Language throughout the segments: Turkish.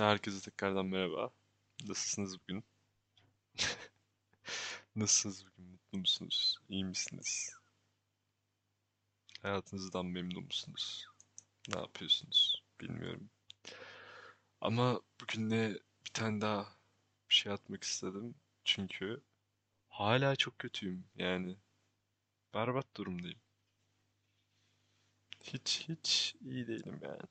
Herkese tekrardan merhaba. Nasılsınız bugün? Nasılsınız bugün? Mutlu musunuz? İyi misiniz? Hayatınızdan memnun musunuz? Ne yapıyorsunuz? Bilmiyorum. Ama bugün de bir tane daha bir şey atmak istedim. Çünkü hala çok kötüyüm. Yani berbat durumdayım. Hiç hiç iyi değilim yani.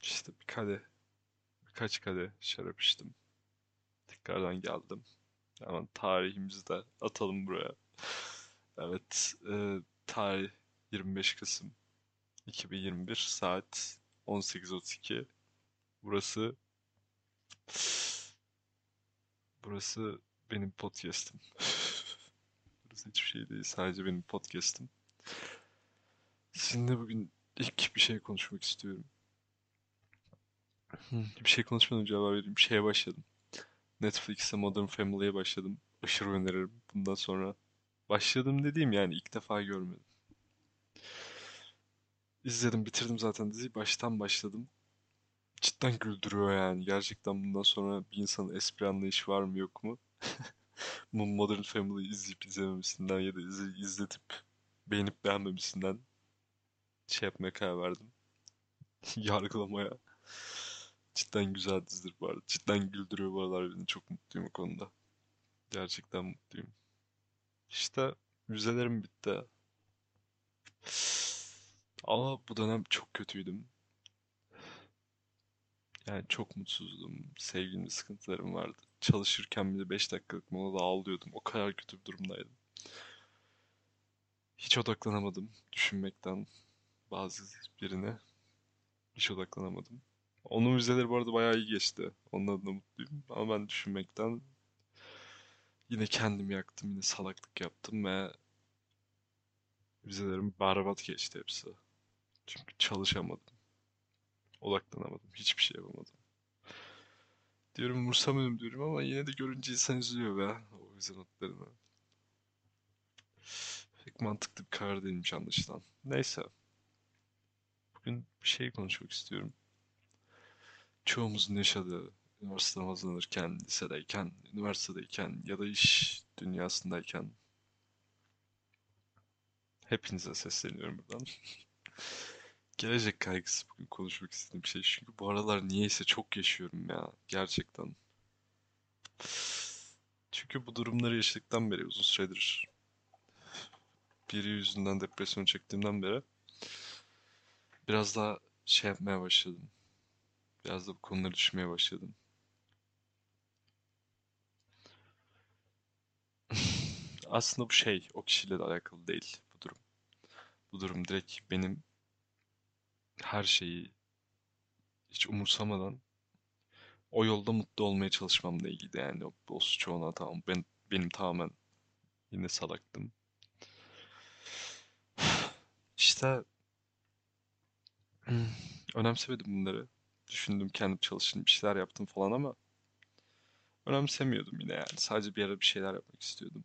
İşte bir kadeh, birkaç kadeh şarap içtim. Tekrardan geldim. Hemen tarihimizi de atalım buraya. Evet, e, tarih 25 Kasım 2021 saat 18.32. Burası burası benim podcast'im. Burası hiçbir şey değil, sadece benim podcast'im. Sizinle bugün ilk bir şey konuşmak istiyorum. Bir şey konuşmadan önce haber vereyim. Şeye başladım. Netflix'te Modern Family'ye başladım. Aşırı öneririm. Bundan sonra başladım dediğim yani ilk defa görmedim. İzledim, bitirdim zaten diziyi. Baştan başladım. Cidden güldürüyor yani. Gerçekten bundan sonra bir insanın espri anlayışı var mı yok mu? Bu Modern Family'yi izleyip izlememesinden ya da izle- izletip beğenip beğenmemesinden şey yapmaya karar verdim. Yargılamaya. Cidden güzel dizidir bu arada. Cidden güldürüyor bu aralar beni. Çok mutluyum o konuda. Gerçekten mutluyum. İşte vizelerim bitti. Ama bu dönem çok kötüydüm. Yani çok mutsuzdum. Sevgilimle sıkıntılarım vardı. Çalışırken bile 5 dakikalık molada ağlıyordum. O kadar kötü bir durumdaydım. Hiç odaklanamadım düşünmekten bazı birine. Hiç odaklanamadım. Onun vizeleri bu arada bayağı iyi geçti. Onun adına mutluyum. Ama ben düşünmekten yine kendimi yaktım. Yine salaklık yaptım ve vizelerim berbat geçti hepsi. Çünkü çalışamadım. Odaklanamadım. Hiçbir şey yapamadım. Diyorum umursamıyorum diyorum ama yine de görünce insan üzülüyor be o vize notlarını. Pek mantıklı bir karar değilmiş anlaşılan. Neyse. Bugün bir şey konuşmak istiyorum. çoğumuzun yaşadığı üniversiteden hazırlanırken, lisedeyken, üniversitedeyken ya da iş dünyasındayken hepinize sesleniyorum buradan. Gelecek kaygısı bugün konuşmak istediğim şey. Çünkü bu aralar niyeyse çok yaşıyorum ya. Gerçekten. Çünkü bu durumları yaşadıktan beri uzun süredir biri yüzünden depresyon çektiğimden beri biraz daha şey yapmaya başladım. Biraz da bu konuları düşünmeye başladım. Aslında bu şey o kişiyle de alakalı değil bu durum. Bu durum direkt benim her şeyi hiç umursamadan o yolda mutlu olmaya çalışmamla ilgili yani o, o suçu tamam ben benim tamamen yine salaktım. İşte önemsemedim bunları. Düşündüm kendim çalıştım bir şeyler yaptım falan ama önemsemiyordum yine yani. Sadece bir ara bir şeyler yapmak istiyordum.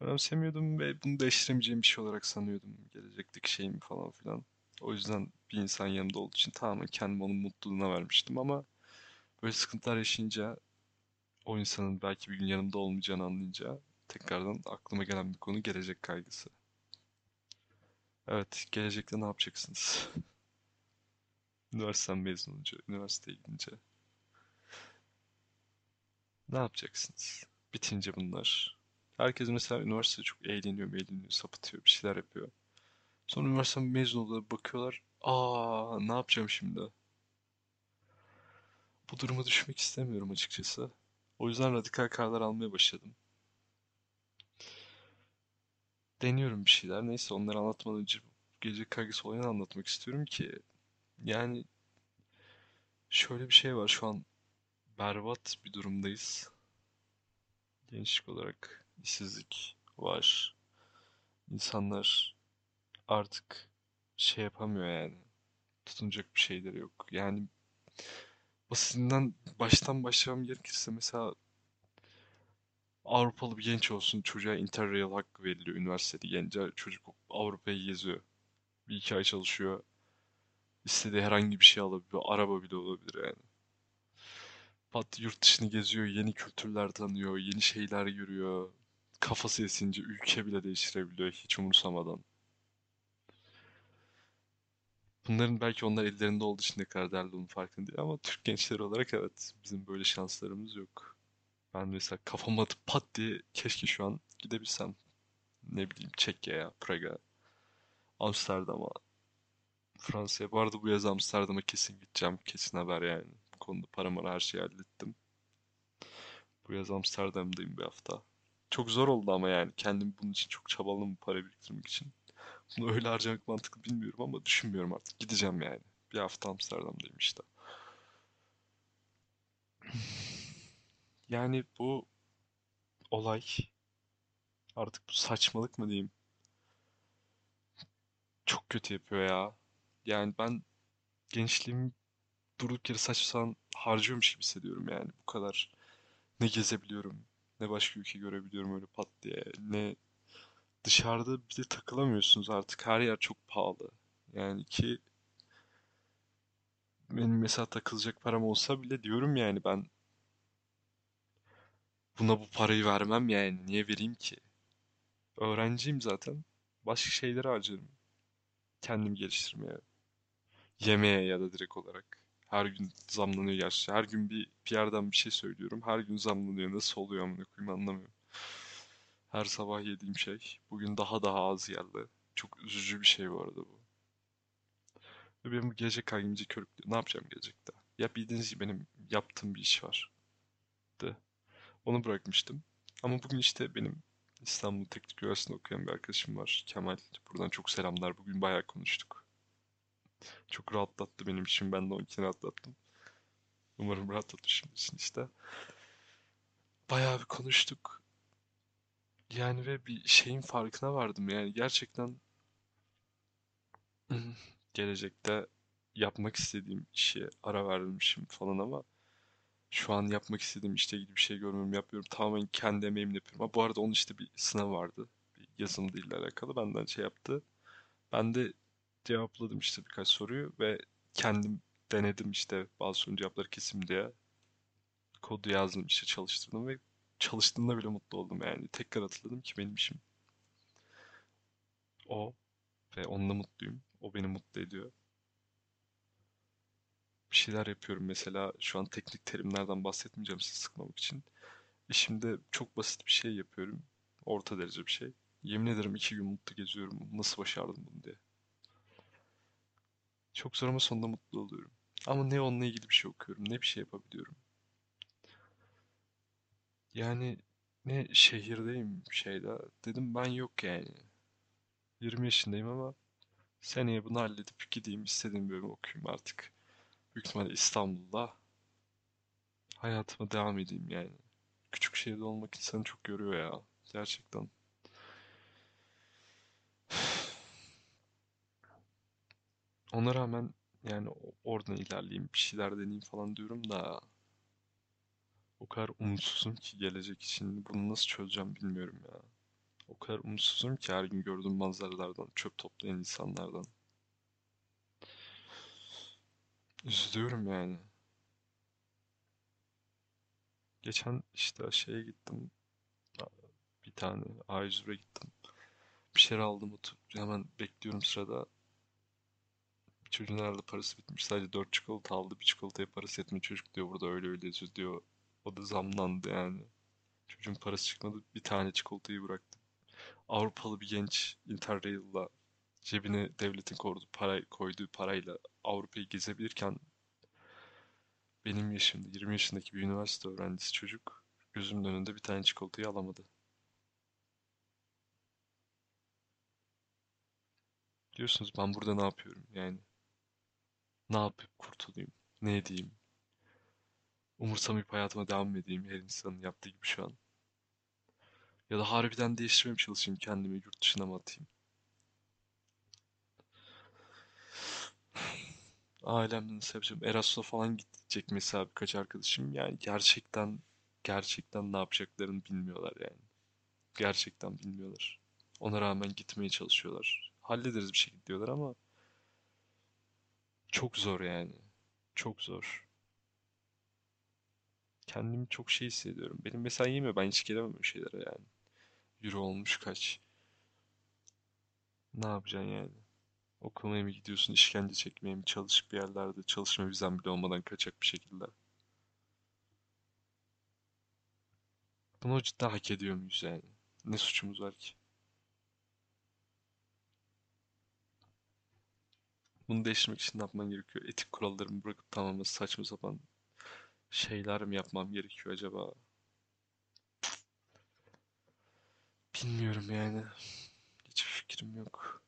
Önemsemiyordum ve bunu değiştiremeyeceğim bir şey olarak sanıyordum. Gelecekteki şeyimi falan filan. O yüzden bir insan yanımda olduğu için tamamen kendimi onun mutluluğuna vermiştim ama böyle sıkıntılar yaşayınca o insanın belki bir gün yanımda olmayacağını anlayınca tekrardan aklıma gelen bir konu gelecek kaygısı. Evet, gelecekte ne yapacaksınız? Üniversiteden mezun olunca, üniversiteye gidince ne yapacaksınız? Bitince bunlar. Herkes mesela üniversitede çok eğleniyor, eğleniyor, sapıtıyor, bir şeyler yapıyor. Sonra üniversiteden mezun oluyorlar, bakıyorlar. Aa, ne yapacağım şimdi? Bu duruma düşmek istemiyorum açıkçası. O yüzden radikal kararlar almaya başladım. Deniyorum bir şeyler. Neyse onları anlatmadan önce gelecek kaygısı olayını anlatmak istiyorum ki yani şöyle bir şey var şu an berbat bir durumdayız. Gençlik olarak işsizlik var. İnsanlar artık şey yapamıyor yani. Tutunacak bir şeyleri yok. Yani basitinden baştan başlamam gerekirse mesela Avrupalı bir genç olsun çocuğa Interrail hakkı veriliyor üniversitede gence çocuk Avrupa'yı geziyor. Bir iki ay çalışıyor. İstediği herhangi bir şey alabiliyor. Araba bile olabilir yani. Pat yurt dışını geziyor, yeni kültürler tanıyor, yeni şeyler görüyor. Kafası esince ülke bile değiştirebiliyor hiç umursamadan. Bunların belki onlar ellerinde olduğu için ne kadar değerli olduğunu farkında değil ama Türk gençleri olarak evet bizim böyle şanslarımız yok. Ben mesela kafama atıp pat diye keşke şu an gidebilsem. Ne bileyim Çekya'ya, Praga, Amsterdam'a, Fransa'ya. Bu arada bu yaz Amsterdam'a kesin gideceğim. Kesin haber yani. Bu konuda paramı her şeyi hallettim. Bu yaz Amsterdam'dayım bir hafta. Çok zor oldu ama yani. Kendim bunun için çok çabaladım para biriktirmek için. Bunu öyle harcamak mantıklı bilmiyorum ama düşünmüyorum artık. Gideceğim yani. Bir hafta Amsterdam'dayım işte. Yani bu olay artık bu saçmalık mı diyeyim? Çok kötü yapıyor ya. Yani ben gençliğimi durduk yere saçma sapan harcıyormuş gibi hissediyorum yani. Bu kadar ne gezebiliyorum, ne başka ülke görebiliyorum öyle pat diye. Ne dışarıda bir de takılamıyorsunuz artık. Her yer çok pahalı. Yani ki benim mesela takılacak param olsa bile diyorum yani ben buna bu parayı vermem yani. Niye vereyim ki? Öğrenciyim zaten. Başka şeylere harcarım. Kendimi geliştirmeye. Yemeğe ya da direkt olarak. Her gün zamlanıyor gerçi. Her gün bir PR'dan bir şey söylüyorum. Her gün zamlanıyor. Nasıl oluyor amına koyayım anlamıyorum. Her sabah yediğim şey. Bugün daha daha az geldi. Çok üzücü bir şey bu arada bu. Ve benim bu gece kaygımcı körüklüyor. Ne yapacağım gelecekte? Ya bildiğiniz gibi benim yaptığım bir iş var. Onu bırakmıştım. Ama bugün işte benim İstanbul Teknik Üniversitesi'nde okuyan bir arkadaşım var. Kemal. Buradan çok selamlar. Bugün bayağı konuştuk. Çok rahatlattı benim için. Ben de onunkini rahatlattım. Umarım rahatlatmışımdır işte. Bayağı bir konuştuk. Yani ve bir şeyin farkına vardım. Yani gerçekten gelecekte yapmak istediğim işe ara vermişim falan ama şu an yapmak istediğim işte ilgili bir şey görmüyorum, yapıyorum. Tamamen kendi emeğimle yapıyorum. Ama bu arada onun işte bir sınav vardı. Bir yazılım diliyle alakalı. Benden şey yaptı. Ben de cevapladım işte birkaç soruyu ve kendim denedim işte bazı sorunun cevapları kesim diye. Kodu yazdım işte çalıştırdım ve çalıştığımda bile mutlu oldum yani. Tekrar hatırladım ki benim işim o ve onunla mutluyum. O beni mutlu ediyor. Bir şeyler yapıyorum mesela şu an teknik terimlerden bahsetmeyeceğim sizi sıkmamak için. İşimde çok basit bir şey yapıyorum. Orta derece bir şey. Yemin ederim iki gün mutlu geziyorum. Nasıl başardım bunu diye. Çok zor ama sonunda mutlu oluyorum. Ama ne onunla ilgili bir şey okuyorum, ne bir şey yapabiliyorum. Yani ne şehirdeyim şeyde. Dedim ben yok yani. 20 yaşındayım ama seneye bunu halledip gideyim istediğim bölümü okuyayım artık. Büyük ihtimalle İstanbul'da hayatıma devam edeyim yani. Küçük şehirde olmak insanı çok yoruyor ya. Gerçekten. Ona rağmen yani oradan ilerleyeyim, bir şeyler deneyeyim falan diyorum da o kadar umutsuzum ki gelecek için bunu nasıl çözeceğim bilmiyorum ya. O kadar umutsuzum ki her gün gördüğüm manzaralardan, çöp toplayan insanlardan. Üzülüyorum yani. Geçen işte şeye gittim. Bir tane A101'e gittim. Bir şeyler aldım oturup hemen bekliyorum sırada. Çocuğun herhalde parası bitmiş. Sadece 4 çikolata aldı. Bir çikolataya parası yetmiyor. Çocuk diyor burada öyle öyle yazıyor diyor. O da zamlandı yani. Çocuğun parası çıkmadı. Bir tane çikolatayı bıraktı. Avrupalı bir genç Interrail'la cebine devletin koyduğu, para, koyduğu parayla Avrupa'yı gezebilirken benim yaşımda 20 yaşındaki bir üniversite öğrencisi çocuk gözümün önünde bir tane çikolatayı alamadı. Diyorsunuz ben burada ne yapıyorum yani? Ne yapıp kurtulayım? Ne edeyim? Umursamayıp hayatıma devam edeyim her insanın yaptığı gibi şu an? Ya da harbiden değiştirmeye çalışayım kendimi yurt dışına mı atayım? Ailemden yapacağım? Erasmus'a falan gidecek mesela birkaç arkadaşım. Yani gerçekten gerçekten ne yapacaklarını bilmiyorlar yani. Gerçekten bilmiyorlar. Ona rağmen gitmeye çalışıyorlar. hallederiz bir şekilde diyorlar ama çok zor yani. Çok zor. Kendimi çok şey hissediyorum. Benim mesela yemiyor. Ben hiç gelemem o şeylere yani. Euro olmuş kaç. Ne yapacaksın yani? Okumaya mı gidiyorsun, işkence çekmeye mi, çalışıp bir yerlerde çalışma vizen bile olmadan kaçak bir şekilde. Bunu cidden hak ediyor muyuz yani? Ne suçumuz var ki? Bunu değiştirmek için ne yapman gerekiyor? Etik kurallarımı bırakıp tamamen saçma sapan şeyler mi yapmam gerekiyor acaba? Bilmiyorum yani. Hiçbir fikrim yok.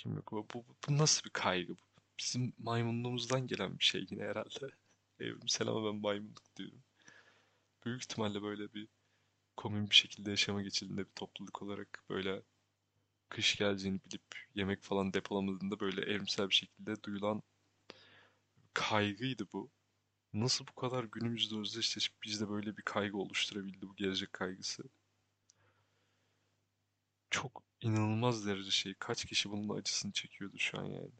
Fikrim yok. Bu, bu, bu nasıl bir kaygı? Bu bizim maymunluğumuzdan gelen bir şey yine herhalde. Evrimsel ama ben maymunluk diyorum. Büyük ihtimalle böyle bir komün bir şekilde yaşama geçildiğinde bir topluluk olarak böyle kış geleceğini bilip yemek falan depolamadığında böyle evrimsel bir şekilde duyulan kaygıydı bu. Nasıl bu kadar günümüzde özdeşleşip bizde böyle bir kaygı oluşturabildi bu gelecek kaygısı? Çok inanılmaz derece şey. Kaç kişi bunun acısını çekiyordu şu an yani.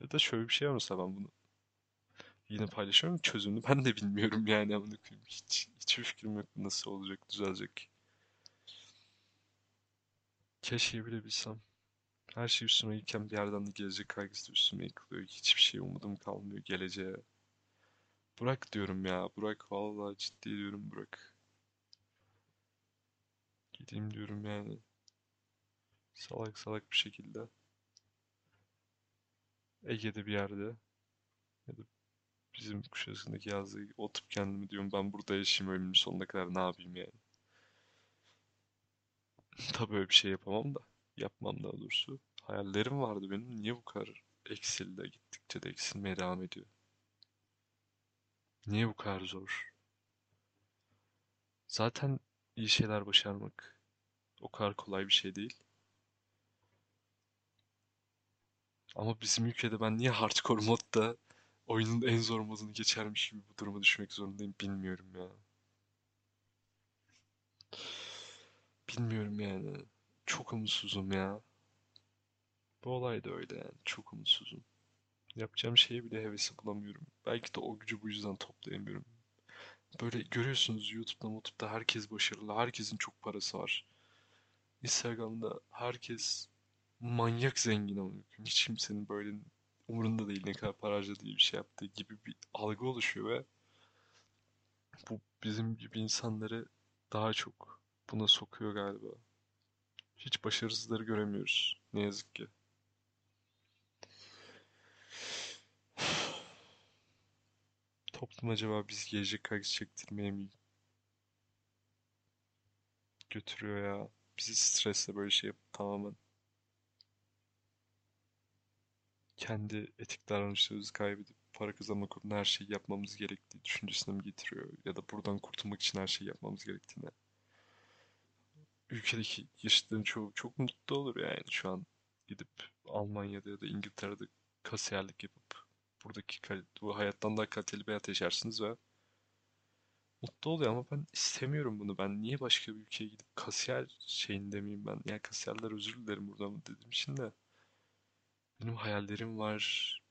Ya da şöyle bir şey var mesela ben bunu yine paylaşıyorum. Çözümünü ben de bilmiyorum yani amına koyayım. Hiç, hiçbir fikrim yok nasıl olacak, düzelecek. Keşke bilebilsem. Her şey üstüme yıkken bir yerden de gelecek kaygısı üstüme yıkılıyor. Hiçbir şey umudum kalmıyor geleceğe. Burak diyorum ya. Burak vallahi ciddi diyorum Burak. Gideyim diyorum yani. Salak salak bir şekilde. Ege'de bir yerde. Ya da bizim Kuşadası'ndaki yazdığı oturup kendimi diyorum ben burada yaşayayım ölümün sonuna kadar ne yapayım yani. Tabii öyle bir şey yapamam da. Yapmam daha doğrusu. Hayallerim vardı benim. Niye bu kadar eksildi? Gittikçe de eksilmeye devam ediyor. Niye bu kadar zor? Zaten iyi şeyler başarmak o kadar kolay bir şey değil. Ama bizim ülkede ben niye hardcore modda oyunun en zor modunu geçermiş gibi bu duruma düşmek zorundayım bilmiyorum ya. Bilmiyorum yani. Çok umutsuzum ya. Bu olay da öyle yani. Çok umutsuzum. Yapacağım şeye bile hevesi bulamıyorum. Belki de o gücü bu yüzden toplayamıyorum. Böyle görüyorsunuz YouTube'da, YouTube'da herkes başarılı. Herkesin çok parası var. Instagram'da herkes manyak zengin ama hiç kimsenin böyle umurunda değil ne kadar para harcadığı bir şey yaptığı gibi bir algı oluşuyor ve bu bizim gibi insanları daha çok buna sokuyor galiba. Hiç başarısızları göremiyoruz ne yazık ki. Toplum acaba biz gelecek kaygısı çektirmeye mi götürüyor ya? Bizi stresle böyle şey yapıp tamamen kendi etik davranışlarımızı kaybedip para kazanmak uğruna her şeyi yapmamız gerektiği düşüncesine mi getiriyor? Ya da buradan kurtulmak için her şeyi yapmamız gerektiğine. Ülkedeki yaşıtların çoğu çok mutlu olur yani şu an gidip Almanya'da ya da İngiltere'de kasiyerlik yapıp buradaki bu hayattan daha kaliteli bir hayat yaşarsınız ve mutlu oluyor ama ben istemiyorum bunu. Ben niye başka bir ülkeye gidip kasiyer şeyinde miyim ben? Yani kasiyerler özür dilerim burada mı dedim için de. Benim hayallerim var.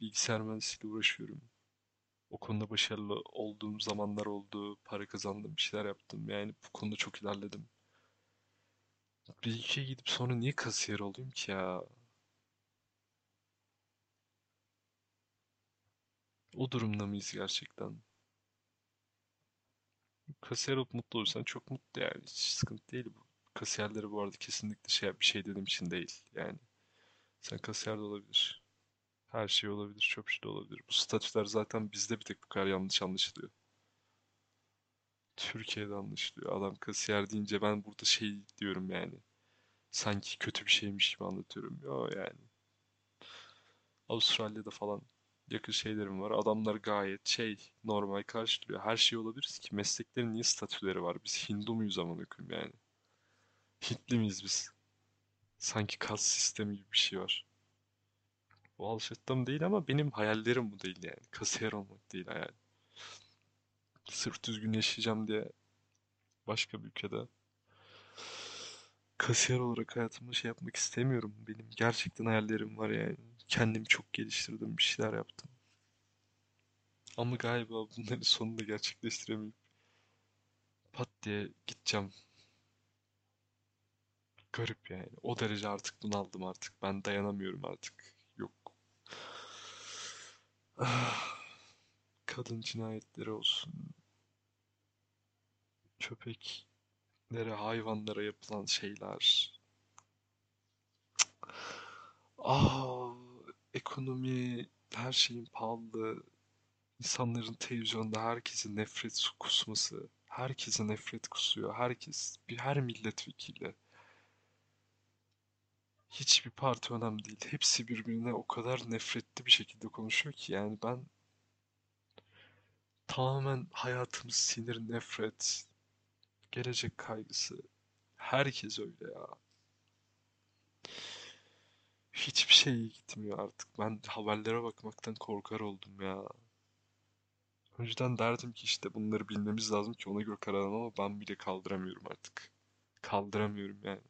Bilgisayar mühendisliğiyle uğraşıyorum. O konuda başarılı olduğum zamanlar oldu. Para kazandım, bir şeyler yaptım. Yani bu konuda çok ilerledim. Bir ülkeye gidip sonra niye kasiyer olayım ki ya? O durumda mıyız gerçekten? Kasiyer olup mutlu olursan çok mutlu yani. Hiç sıkıntı değil bu. Kasiyerleri bu arada kesinlikle şey bir şey dediğim için değil. Yani sen kasiyer de olabilir. Her şey olabilir, çöpçü de olabilir. Bu statüler zaten bizde bir tek bu kadar yanlış anlaşılıyor. Türkiye'de anlaşılıyor. Adam kasiyer deyince ben burada şey diyorum yani. Sanki kötü bir şeymiş gibi anlatıyorum. Yo yani. Avustralya'da falan yakın şeylerim var. Adamlar gayet şey normal karşılıyor. Her şey olabilir ki. Mesleklerin niye statüleri var? Biz Hindu muyuz amına koyayım yani? Hintli miyiz biz? Sanki kas sistemi gibi bir şey var. Bu alışıttım değil ama benim hayallerim bu değil yani. Kasiyer olmak değil hayal. Sırf düzgün yaşayacağım diye başka bir ülkede Kasiyer olarak hayatımda şey yapmak istemiyorum. Benim gerçekten hayallerim var yani. Kendimi çok geliştirdim, bir şeyler yaptım. Ama galiba bunların sonunda gerçekleştiremeyip pat diye gideceğim. Garip yani. O derece artık bunaldım artık. Ben dayanamıyorum artık. Yok. Kadın cinayetleri olsun. Köpeklere, hayvanlara yapılan şeyler. Ah, ekonomi, her şeyin pahalı. İnsanların televizyonda herkesin nefret kusması. Herkese nefret kusuyor. Herkes, bir her milletvekili. Hiçbir parti önemli değil. Hepsi birbirine o kadar nefretli bir şekilde konuşuyor ki yani ben tamamen hayatımız sinir, nefret, gelecek kaygısı. Herkes öyle ya. Hiçbir şey iyi gitmiyor artık. Ben haberlere bakmaktan korkar oldum ya. Önceden derdim ki işte bunları bilmemiz lazım ki ona göre karar alalım ama ben bile kaldıramıyorum artık. Kaldıramıyorum yani.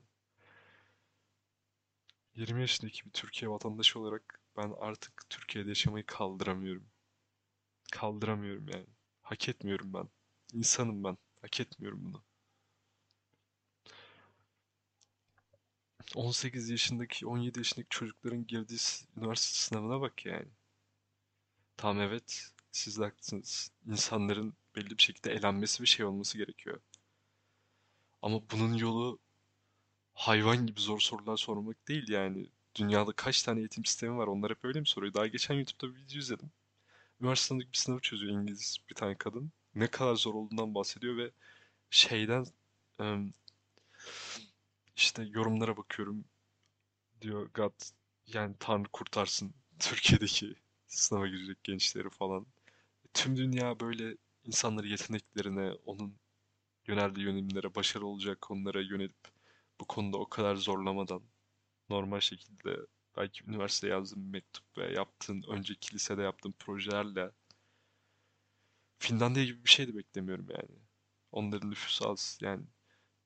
20 yaşındaki bir Türkiye vatandaşı olarak ben artık Türkiye'de yaşamayı kaldıramıyorum. Kaldıramıyorum yani. Hak etmiyorum ben. İnsanım ben. Hak etmiyorum bunu. 18 yaşındaki, 17 yaşındaki çocukların girdiği üniversite sınavına bak yani. Tamam evet, siz de haklısınız. İnsanların belli bir şekilde elenmesi bir şey olması gerekiyor. Ama bunun yolu hayvan gibi zor sorular sormak değil yani. Dünyada kaç tane eğitim sistemi var? Onlar hep öyle mi soruyor? Daha geçen YouTube'da bir video izledim. Üniversitedeki bir sınavı çözüyor İngiliz bir tane kadın. Ne kadar zor olduğundan bahsediyor ve şeyden işte yorumlara bakıyorum diyor God yani Tanrı kurtarsın Türkiye'deki sınava girecek gençleri falan. Tüm dünya böyle insanları yeteneklerine, onun yöneldiği yönelimlere, başarılı olacak konulara yönelip bu konuda o kadar zorlamadan normal şekilde belki üniversiteye yazdığın bir mektup ve yaptığın önceki lisede yaptığın projelerle Finlandiya gibi bir şey de beklemiyorum yani. Onların nüfusu az yani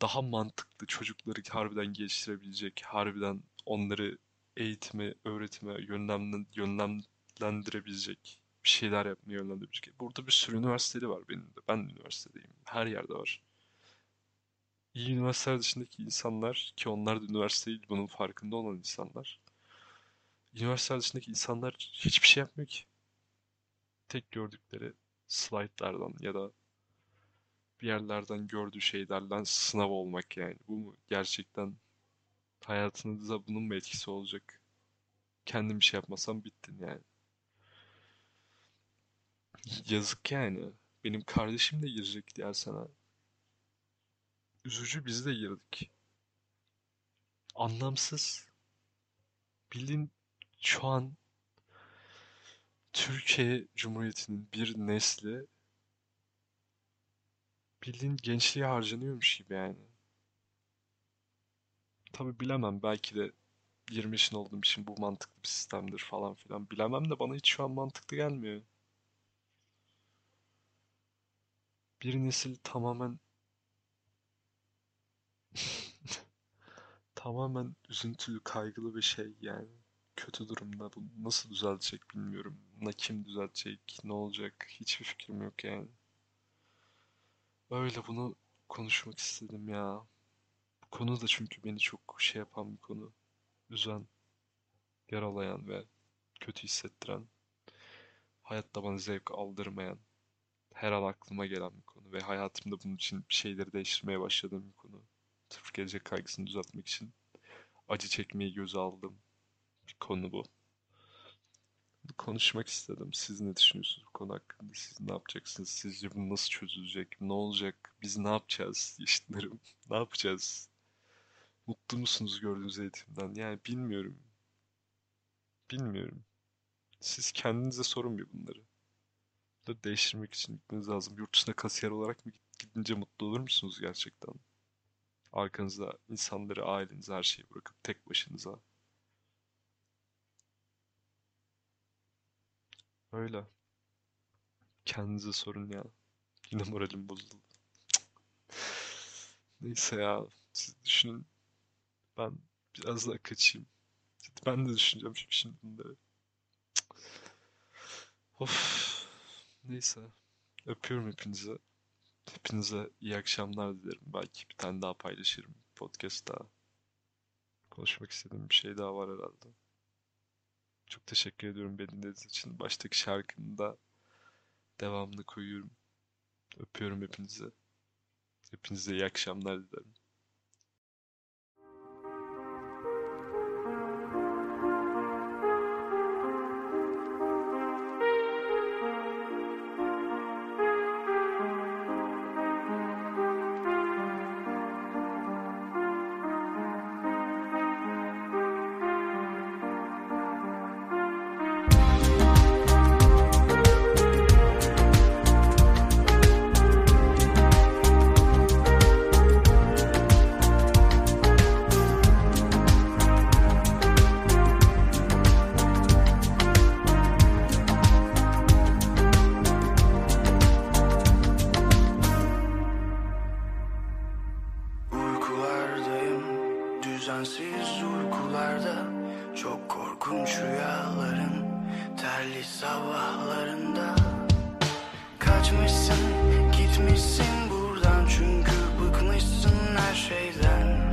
daha mantıklı çocukları harbiden geliştirebilecek, harbiden onları eğitime, öğretime yönlendirebilecek bir şeyler yapmaya yönlendirebilecek. Burada bir sürü üniversiteli var benim de. Ben de üniversitedeyim. Her yerde var. İyi üniversiteler dışındaki insanlar ki onlar da üniversite değil bunun farkında olan insanlar. Üniversiteler dışındaki insanlar hiçbir şey yapmıyor ki. Tek gördükleri slaytlardan ya da bir yerlerden gördüğü şeylerden sınav olmak yani. Bu mu gerçekten hayatınızda bunun mu etkisi olacak? Kendim bir şey yapmasam bittin yani. Yazık yani. Benim kardeşim de girecek diğer sene. Üzücü biz de girdik. Anlamsız. Bildiğin şu an Türkiye Cumhuriyeti'nin bir nesli bildiğin gençliğe harcanıyormuş gibi yani. Tabii bilemem belki de 20 yaşında olduğum için bu mantıklı bir sistemdir falan filan. Bilemem de bana hiç şu an mantıklı gelmiyor. Bir nesil tamamen tamamen üzüntülü, kaygılı bir şey yani. Kötü durumda. Bu nasıl düzelecek bilmiyorum. Ne kim düzeltecek, ne olacak hiçbir fikrim yok yani. Öyle bunu konuşmak istedim ya. Bu konu da çünkü beni çok şey yapan bir konu. Üzen, yaralayan ve kötü hissettiren, hayatta bana zevk aldırmayan, her an aklıma gelen bir konu ve hayatımda bunun için bir şeyleri değiştirmeye başladığım bir konu. Sırf gelecek kaygısını düzeltmek için acı çekmeyi göze aldım bir konu bu. Konuşmak istedim. Siz ne düşünüyorsunuz bu konu hakkında? Siz ne yapacaksınız? Sizce bu nasıl çözülecek? Ne olacak? Biz ne yapacağız? Yaşıtlarım ne yapacağız? Mutlu musunuz gördüğünüz eğitimden? Yani bilmiyorum. Bilmiyorum. Siz kendinize sorun bir bunları. Değiştirmek için gitmeniz lazım. Yurt dışına kasiyer olarak mı gidince mutlu olur musunuz gerçekten? Arkanızda insanları, ailenizi, her şeyi bırakıp tek başınıza. Öyle. Kendinize sorun ya. Yine moralim bozuldu. Neyse ya. Siz düşünün. Ben biraz daha kaçayım. Ben de düşüneceğim çünkü şimdi bunları. Of. Neyse. Öpüyorum hepinize. Hepinize iyi akşamlar dilerim. Belki bir tane daha paylaşırım podcast'ta. Konuşmak istediğim bir şey daha var herhalde. Çok teşekkür ediyorum beni dinlediğiniz için. Baştaki şarkının da devamını koyuyorum. Öpüyorum hepinize. Hepinize iyi akşamlar dilerim. Düzensiz uykularda Çok korkunç rüyaların terli sabahlarında. Kaçmışsın gitmişsin buradan Çünkü bıkmışsın her şeyden